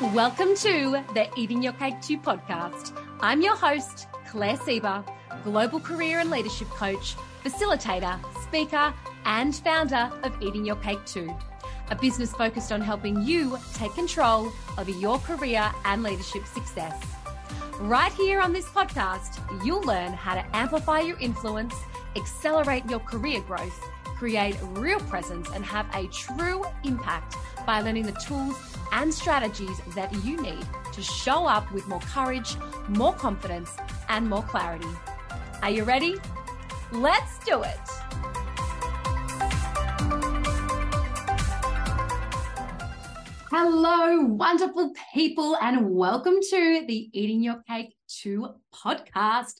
Welcome to the Eating Your Cake Too podcast. I'm your host, Claire Sieber, global career and leadership coach, facilitator, speaker, and founder of Eating Your Cake Too, a business focused on helping you take control over your career and leadership success. Right here on this podcast, you'll learn how to amplify your influence, accelerate your career growth, create real presence, and have a true impact by learning the tools and strategies that you need to show up with more courage, more confidence, and more clarity. Are you ready? Let's do it. Hello, wonderful people, and welcome to the Eating Your Cake Too podcast.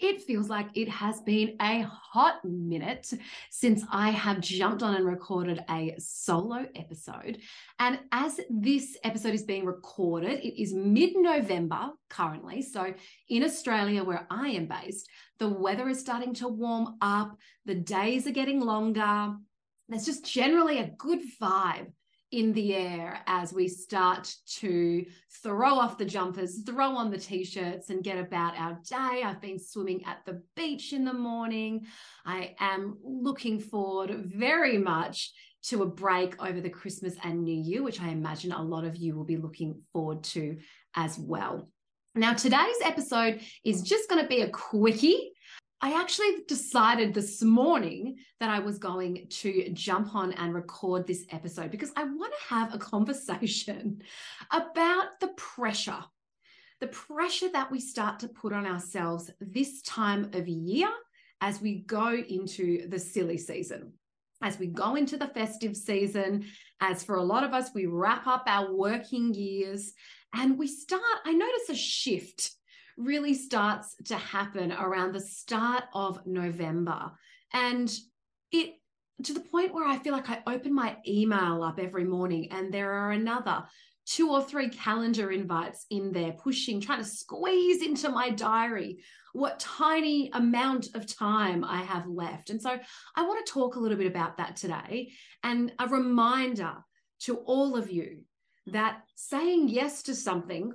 It feels like it has been a hot minute since I have jumped on and recorded a solo episode. And as this episode is being recorded, it is mid November currently. So in Australia, where I am based, the weather is starting to warm up, the days are getting longer. There's just generally a good vibe in the air as we start to throw off the jumpers, throw on the t shirts, and get about our day. I've been swimming at the beach in the morning. I am looking forward very much to a break over the Christmas and New Year, which I imagine a lot of you will be looking forward to as well. Now, today's episode is just going to be a quickie. I actually decided this morning that I was going to jump on and record this episode because I want to have a conversation about the pressure, the pressure that we start to put on ourselves this time of year as we go into the silly season. As we go into the festive season, as for a lot of us, we wrap up our working years and we start, I notice a shift really starts to happen around the start of November. And it to the point where I feel like I open my email up every morning and there are another two or three calendar invites in there pushing, trying to squeeze into my diary what tiny amount of time I have left. And so I want to talk a little bit about that today and a reminder to all of you that saying yes to something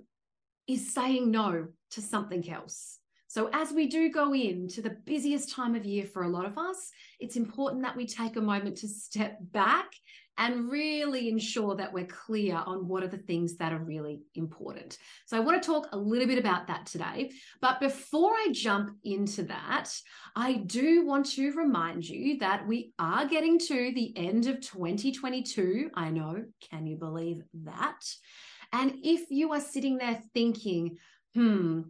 is saying no to something else. So, as we do go into the busiest time of year for a lot of us, it's important that we take a moment to step back and really ensure that we're clear on what are the things that are really important. So, I want to talk a little bit about that today. But before I jump into that, I do want to remind you that we are getting to the end of 2022. I know, can you believe that? And if you are sitting there thinking, hmm,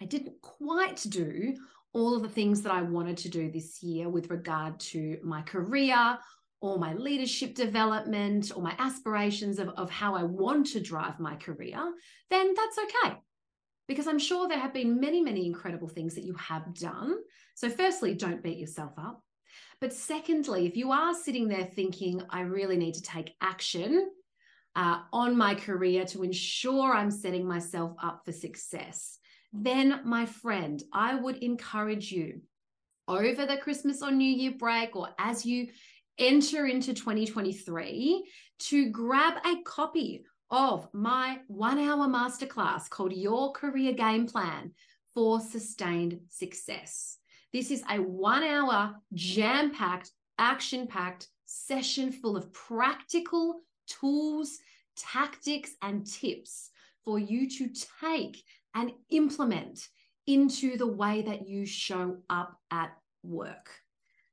I didn't quite do all of the things that I wanted to do this year with regard to my career or my leadership development or my aspirations of, of how I want to drive my career, then that's okay. Because I'm sure there have been many, many incredible things that you have done. So, firstly, don't beat yourself up. But secondly, if you are sitting there thinking, I really need to take action uh, on my career to ensure I'm setting myself up for success, then, my friend, I would encourage you over the Christmas or New Year break, or as you enter into 2023, to grab a copy of my one hour masterclass called Your Career Game Plan for Sustained Success. This is a one hour jam packed, action packed session full of practical tools, tactics, and tips for you to take and implement into the way that you show up at work.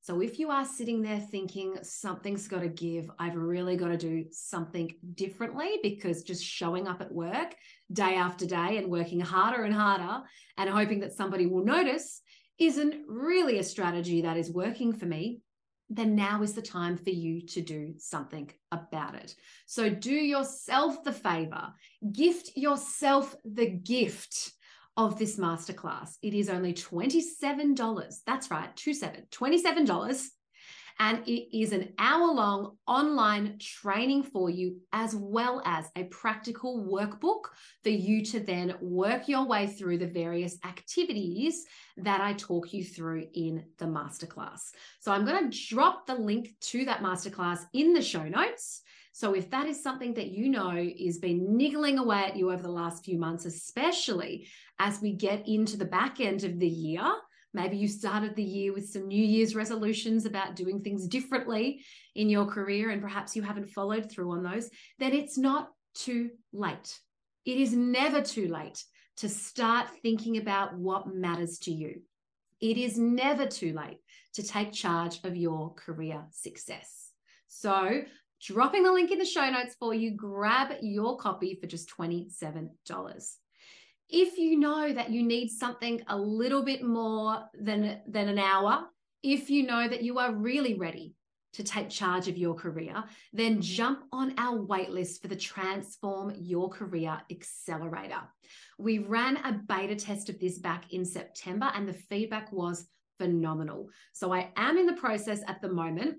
So if you are sitting there thinking something's got to give, I've really got to do something differently because just showing up at work day after day and working harder and harder and hoping that somebody will notice isn't really a strategy that is working for me, then now is the time for you to do something about it. So do yourself the favor, gift yourself the gift of this masterclass. It is only $27. That's right, two seven, $27 and it is an hour long online training for you, as well as a practical workbook for you to then work your way through the various activities that I talk you through in the masterclass. So I'm going to drop the link to that masterclass in the show notes. So if that is something that you know is been niggling away at you over the last few months, especially as we get into the back end of the year, maybe you started the year with some New Year's resolutions about doing things differently in your career, and perhaps you haven't followed through on those, then it's not too late. It is never too late to start thinking about what matters to you. It is never too late to take charge of your career success. So, dropping the link in the show notes for you, grab your copy for just $27. If you know that you need something a little bit more than, than an hour, if you know that you are really ready to take charge of your career, then jump on our waitlist for the Transform Your Career Accelerator. We ran a beta test of this back in September, and the feedback was phenomenal. So I am in the process at the moment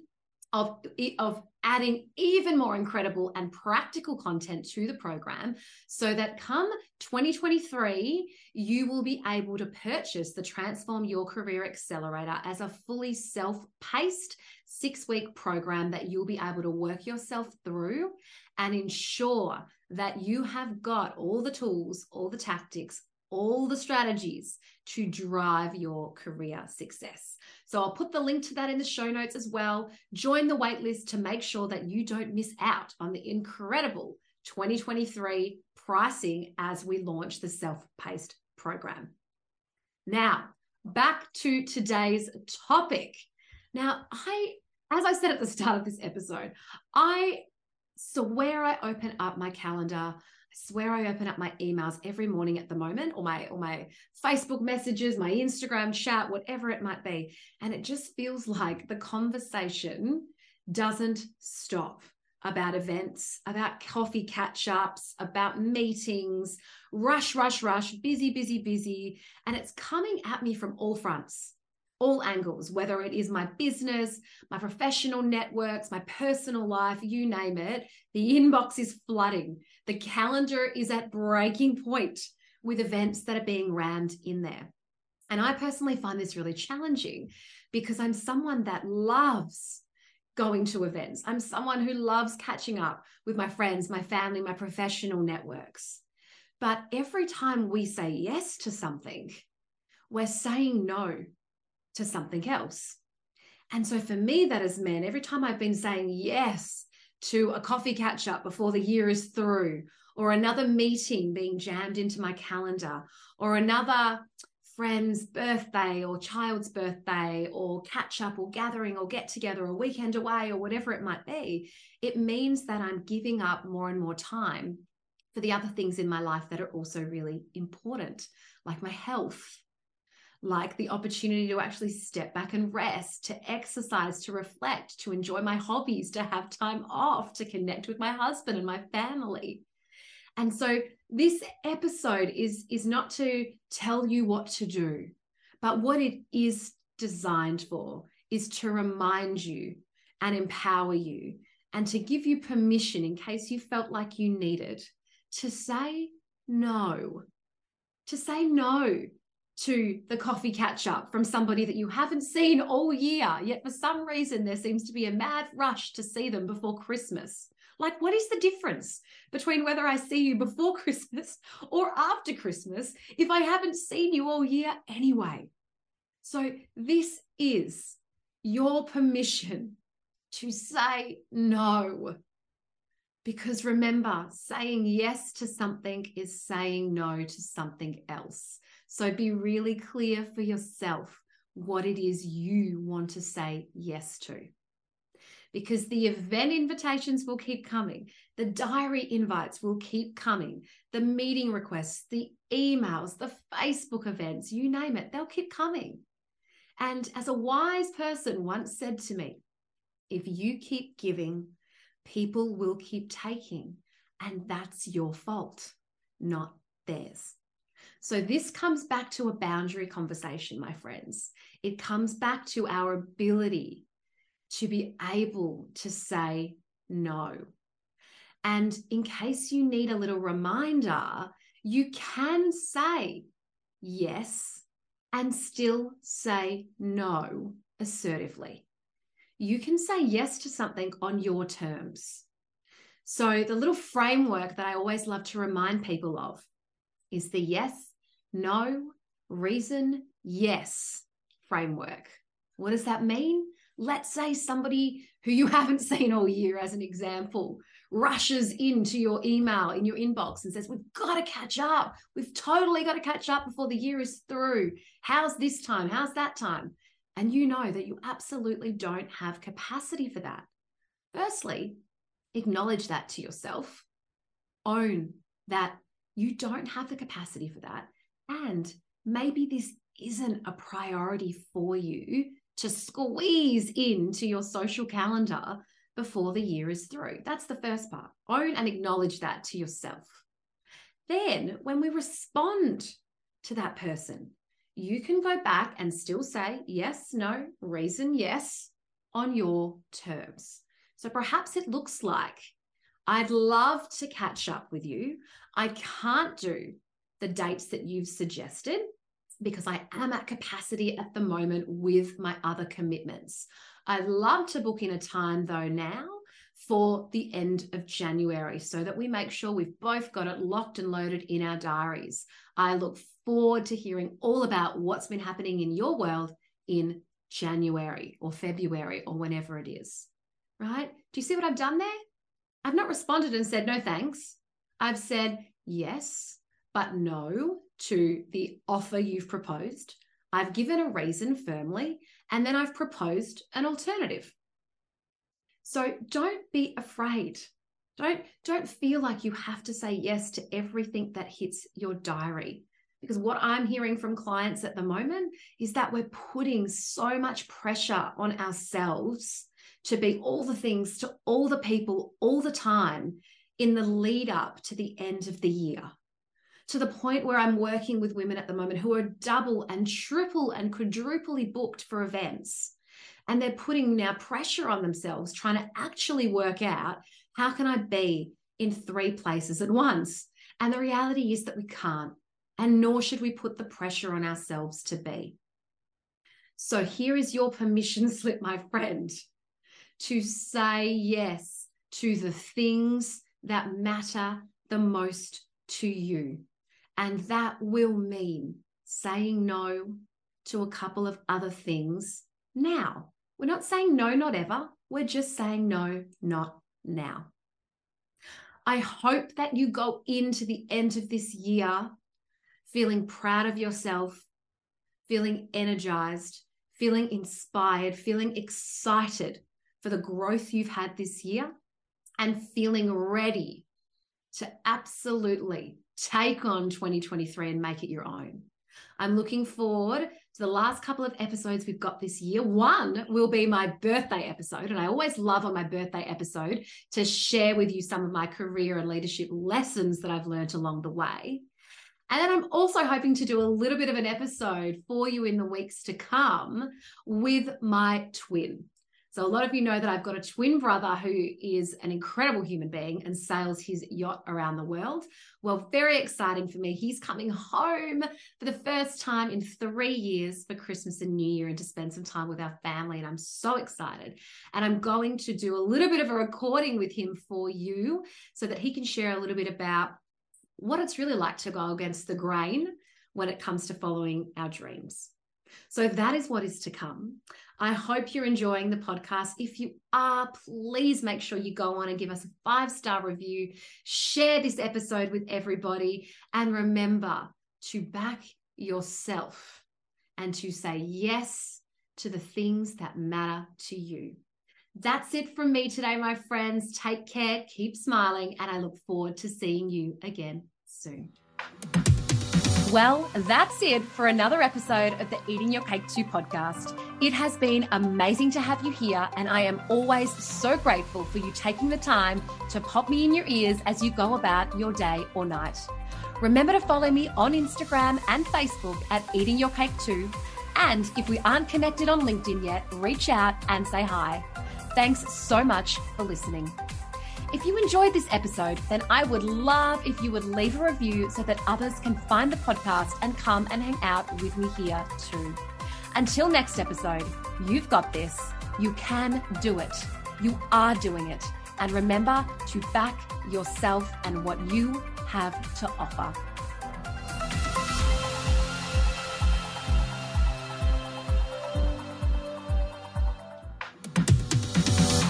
of, of adding even more incredible and practical content to the program so that come 2023, you will be able to purchase the Transform Your Career Accelerator as a fully self paced six week program that you'll be able to work yourself through and ensure that you have got all the tools, all the tactics, all the strategies to drive your career success. So I'll put the link to that in the show notes as well. Join the waitlist to make sure that you don't miss out on the incredible 2023 pricing as we launch the self paced program. Now, back to today's topic. Now, I, as I said at the start of this episode, I swear I open up my calendar swear I open up my emails every morning at the moment, or my or my Facebook messages, my Instagram chat, whatever it might be, and it just feels like the conversation doesn't stop about events, about coffee catch ups, about meetings, rush, rush, rush, busy, busy, busy. And it's coming at me from all fronts all angles, whether it is my business, my professional networks, my personal life, you name it. The inbox is flooding. The calendar is at breaking point with events that are being rammed in there. And I personally find this really challenging because I'm someone that loves going to events. I'm someone who loves catching up with my friends, my family, my professional networks. But every time we say yes to something, we're saying no to something else. And so for me, that has meant every time I've been saying yes to a coffee catch up before the year is through, or another meeting being jammed into my calendar, or another friend's birthday or child's birthday, or catch up or gathering or get together or weekend away or whatever it might be, it means that I'm giving up more and more time for the other things in my life that are also really important, like my health like the opportunity to actually step back and rest, to exercise, to reflect, to enjoy my hobbies, to have time off, to connect with my husband and my family. And so this episode is is not to tell you what to do, but what it is designed for is to remind you and empower you and to give you permission in case you felt like you needed to say no. To say no to the coffee catch up from somebody that you haven't seen all year, yet for some reason there seems to be a mad rush to see them before Christmas. Like, what is the difference between whether I see you before Christmas or after Christmas if I haven't seen you all year anyway? So, this is your permission to say no. Because remember, saying yes to something is saying no to something else. So be really clear for yourself what it is you want to say yes to. Because the event invitations will keep coming, the diary invites will keep coming, the meeting requests, the emails, the Facebook events, you name it, they'll keep coming. And as a wise person once said to me, if you keep giving, people will keep taking. And that's your fault, not theirs. So, this comes back to a boundary conversation, my friends. It comes back to our ability to be able to say no. And in case you need a little reminder, you can say yes and still say no assertively. You can say yes to something on your terms. So, the little framework that I always love to remind people of is the yes, no, reason, yes framework. What does that mean? Let's say somebody who you haven't seen all year, as an example, rushes into your email in your inbox and says, We've got to catch up. We've totally got to catch up before the year is through. How's this time? How's that time? And you know that you absolutely don't have capacity for that. Firstly, acknowledge that to yourself, own that you don't have the capacity for that. And maybe this isn't a priority for you to squeeze into your social calendar before the year is through. That's the first part. Own and acknowledge that to yourself. Then, when we respond to that person, you can go back and still say yes, no, reason yes on your terms. So perhaps it looks like I'd love to catch up with you. I can't do the dates that you've suggested because I am at capacity at the moment with my other commitments. I'd love to book in a time though now for the end of January so that we make sure we've both got it locked and loaded in our diaries. I look forward to hearing all about what's been happening in your world in January or February or whenever it is. Right? Do you see what I've done there? I've not responded and said no thanks. I've said yes, but no to the offer you've proposed. I've given a reason firmly, and then I've proposed an alternative. So don't be afraid. Don't, don't feel like you have to say yes to everything that hits your diary. Because what I'm hearing from clients at the moment is that we're putting so much pressure on ourselves to be all the things to all the people all the time in the lead up to the end of the year to the point where I'm working with women at the moment who are double and triple and quadruply booked for events. And they're putting now pressure on themselves, trying to actually work out how can I be in three places at once? And the reality is that we can't, and nor should we put the pressure on ourselves to be. So here is your permission slip, my friend, to say yes to the things that matter the most to you. And that will mean saying no to a couple of other things now. We're not saying no, not ever. We're just saying no, not now. I hope that you go into the end of this year feeling proud of yourself, feeling energized, feeling inspired, feeling excited for the growth you've had this year, and feeling ready to absolutely take on 2023 and make it your own. I'm looking forward to the last couple of episodes we've got this year. One will be my birthday episode. And I always love on my birthday episode to share with you some of my career and leadership lessons that I've learned along the way. And then I'm also hoping to do a little bit of an episode for you in the weeks to come with my twin. So, a lot of you know that I've got a twin brother who is an incredible human being and sails his yacht around the world. Well, very exciting for me. He's coming home for the first time in three years for Christmas and New Year and to spend some time with our family. And I'm so excited. And I'm going to do a little bit of a recording with him for you so that he can share a little bit about what it's really like to go against the grain when it comes to following our dreams. So that is what is to come. I hope you're enjoying the podcast. If you are, please make sure you go on and give us a five star review, share this episode with everybody, and remember to back yourself and to say yes to the things that matter to you. That's it from me today, my friends. Take care, keep smiling, and I look forward to seeing you again soon. Well, that's it for another episode of the Eating Your Cake Too podcast. It has been amazing to have you here, and I am always so grateful for you taking the time to pop me in your ears as you go about your day or night. Remember to follow me on Instagram and Facebook at Eating Your Cake Too. And if we aren't connected on LinkedIn yet, reach out and say hi. Thanks so much for listening. If you enjoyed this episode, then I would love if you would leave a review so that others can find the podcast and come and hang out with me here too. Until next episode, you've got this. You can do it. You are doing it. And remember to back yourself and what you have to offer.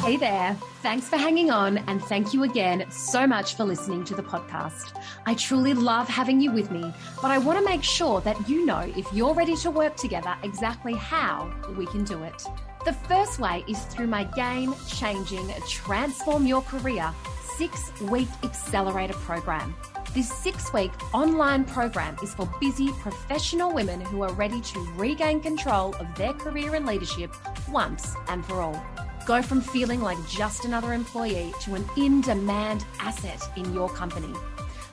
Hey there. Thanks for hanging on, and thank you again so much for listening to the podcast. I truly love having you with me, but I want to make sure that you know if you're ready to work together exactly how we can do it. The first way is through my game changing Transform Your Career six week accelerator program. This six week online program is for busy professional women who are ready to regain control of their career and leadership once and for all. Go from feeling like just another employee to an in demand asset in your company.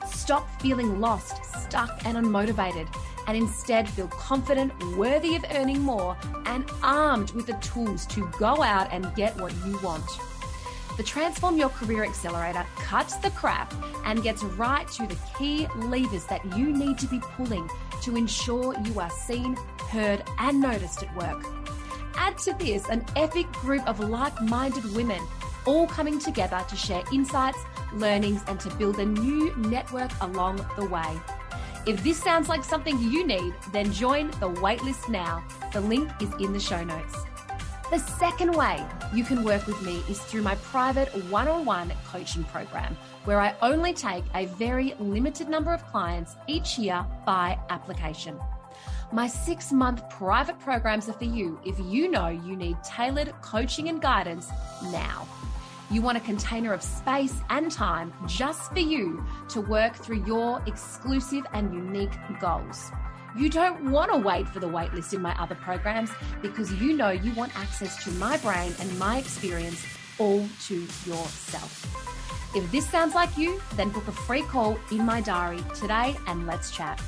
Stop feeling lost, stuck, and unmotivated, and instead feel confident, worthy of earning more, and armed with the tools to go out and get what you want. The Transform Your Career Accelerator cuts the crap and gets right to the key levers that you need to be pulling to ensure you are seen, heard, and noticed at work. Add to this an epic group of like minded women all coming together to share insights, learnings, and to build a new network along the way. If this sounds like something you need, then join the waitlist now. The link is in the show notes. The second way you can work with me is through my private one on one coaching program, where I only take a very limited number of clients each year by application. My six month private programs are for you if you know you need tailored coaching and guidance now. You want a container of space and time just for you to work through your exclusive and unique goals. You don't want to wait for the waitlist in my other programs because you know you want access to my brain and my experience all to yourself. If this sounds like you, then book a free call in my diary today and let's chat.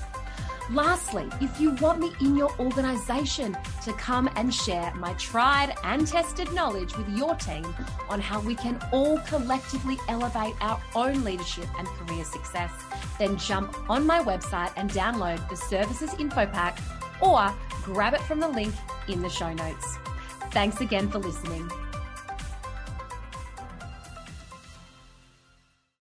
Lastly, if you want me in your organization to come and share my tried and tested knowledge with your team on how we can all collectively elevate our own leadership and career success, then jump on my website and download the services info pack or grab it from the link in the show notes. Thanks again for listening.